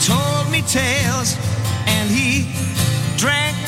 told me tales and he drank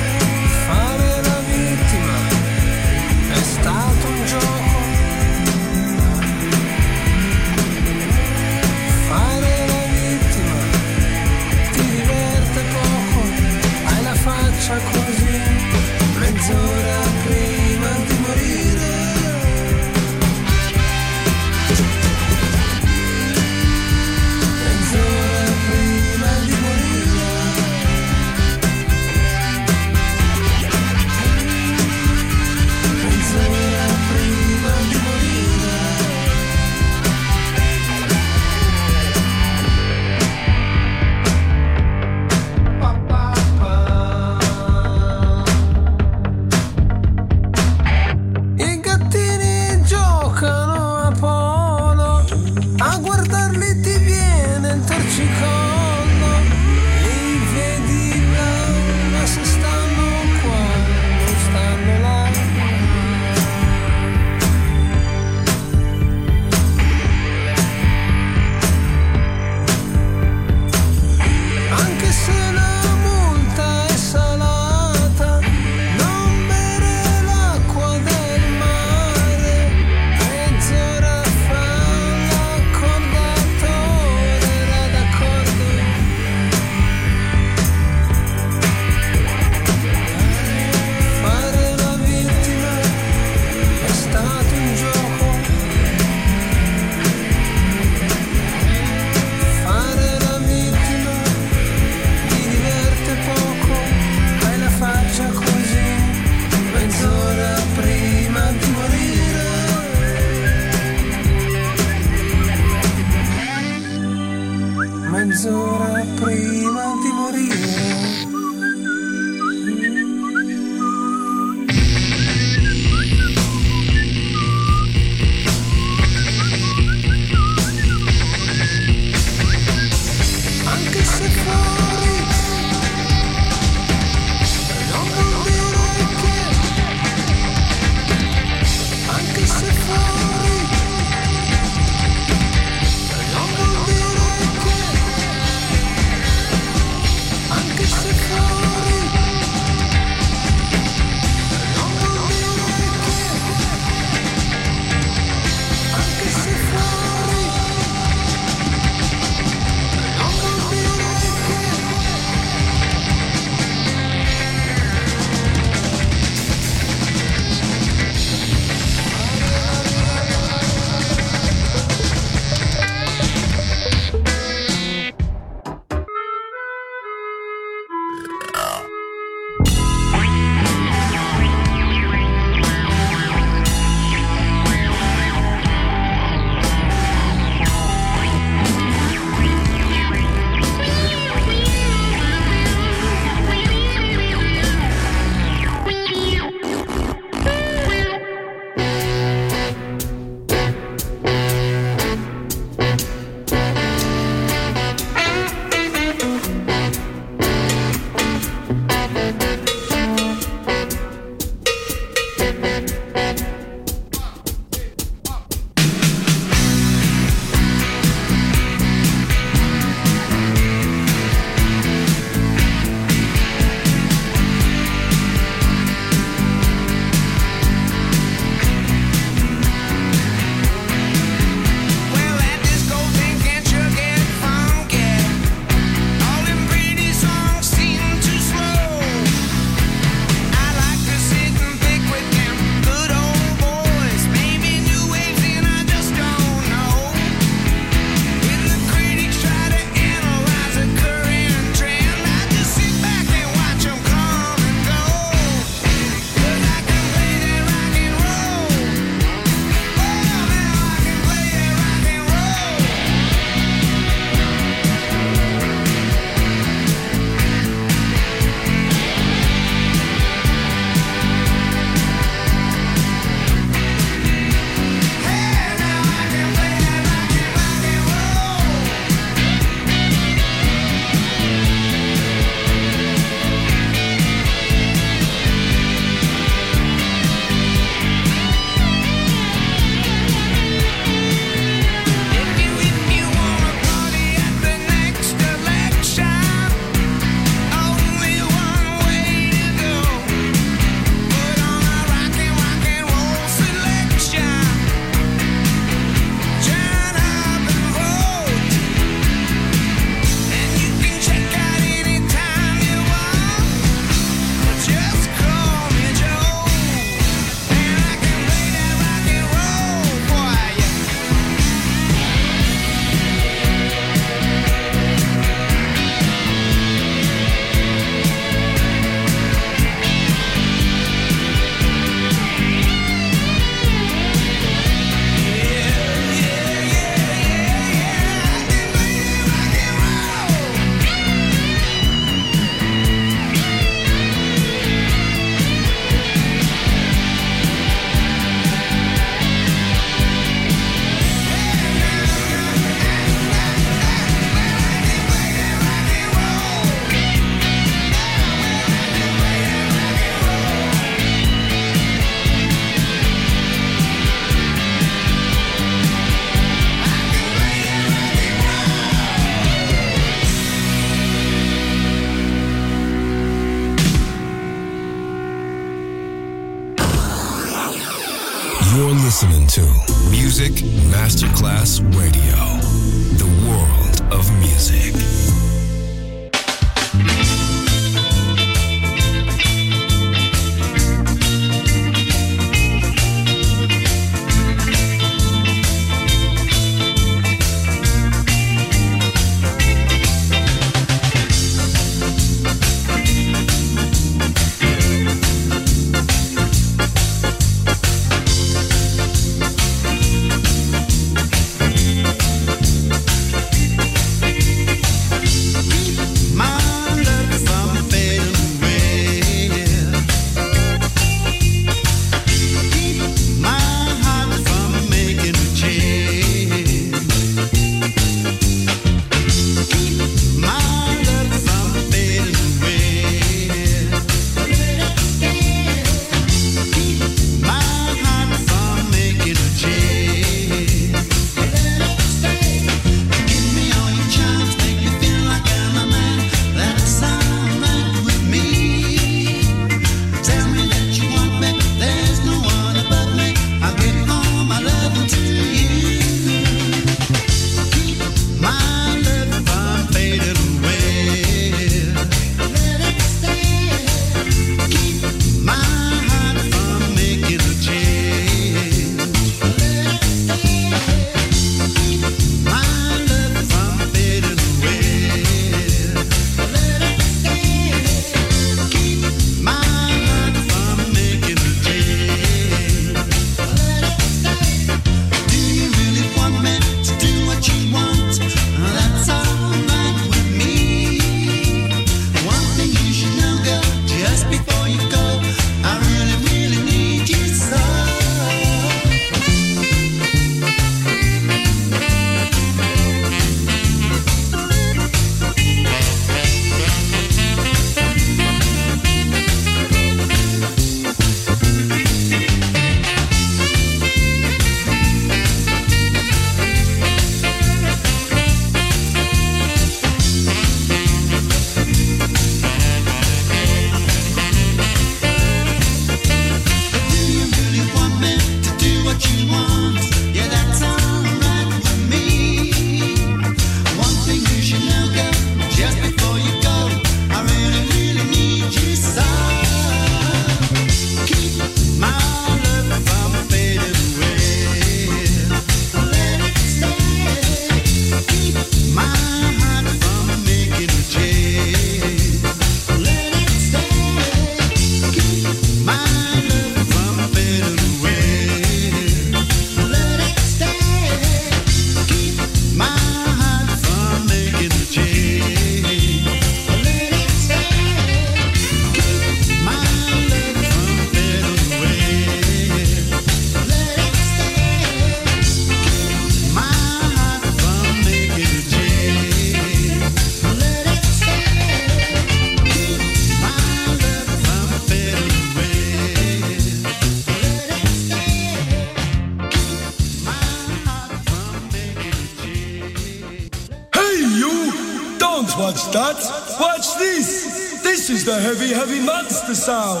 Heavy, monster sound.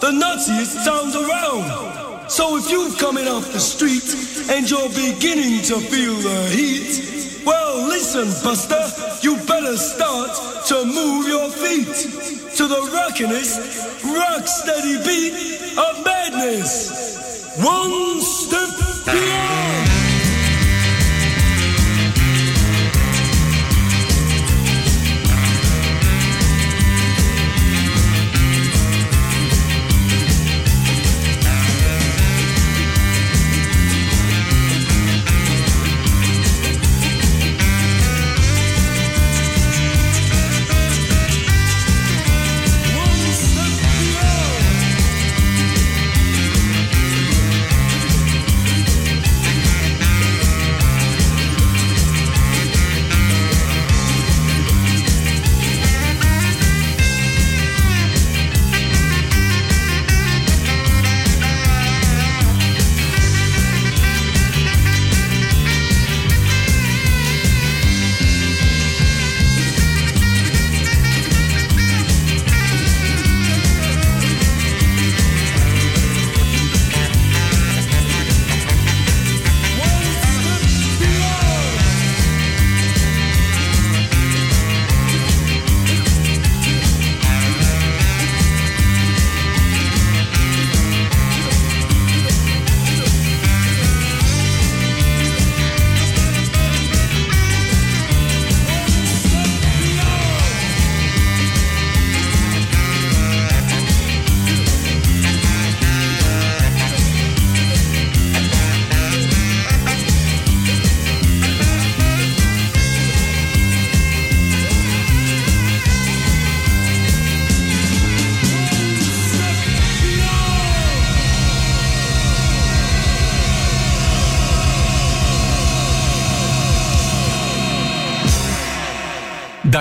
The nuttiest sound around. So if you've coming off the street and you're beginning to feel the heat, well, listen, Buster, you better start to move your feet to the rockinest, rock steady beat of madness. One step beyond.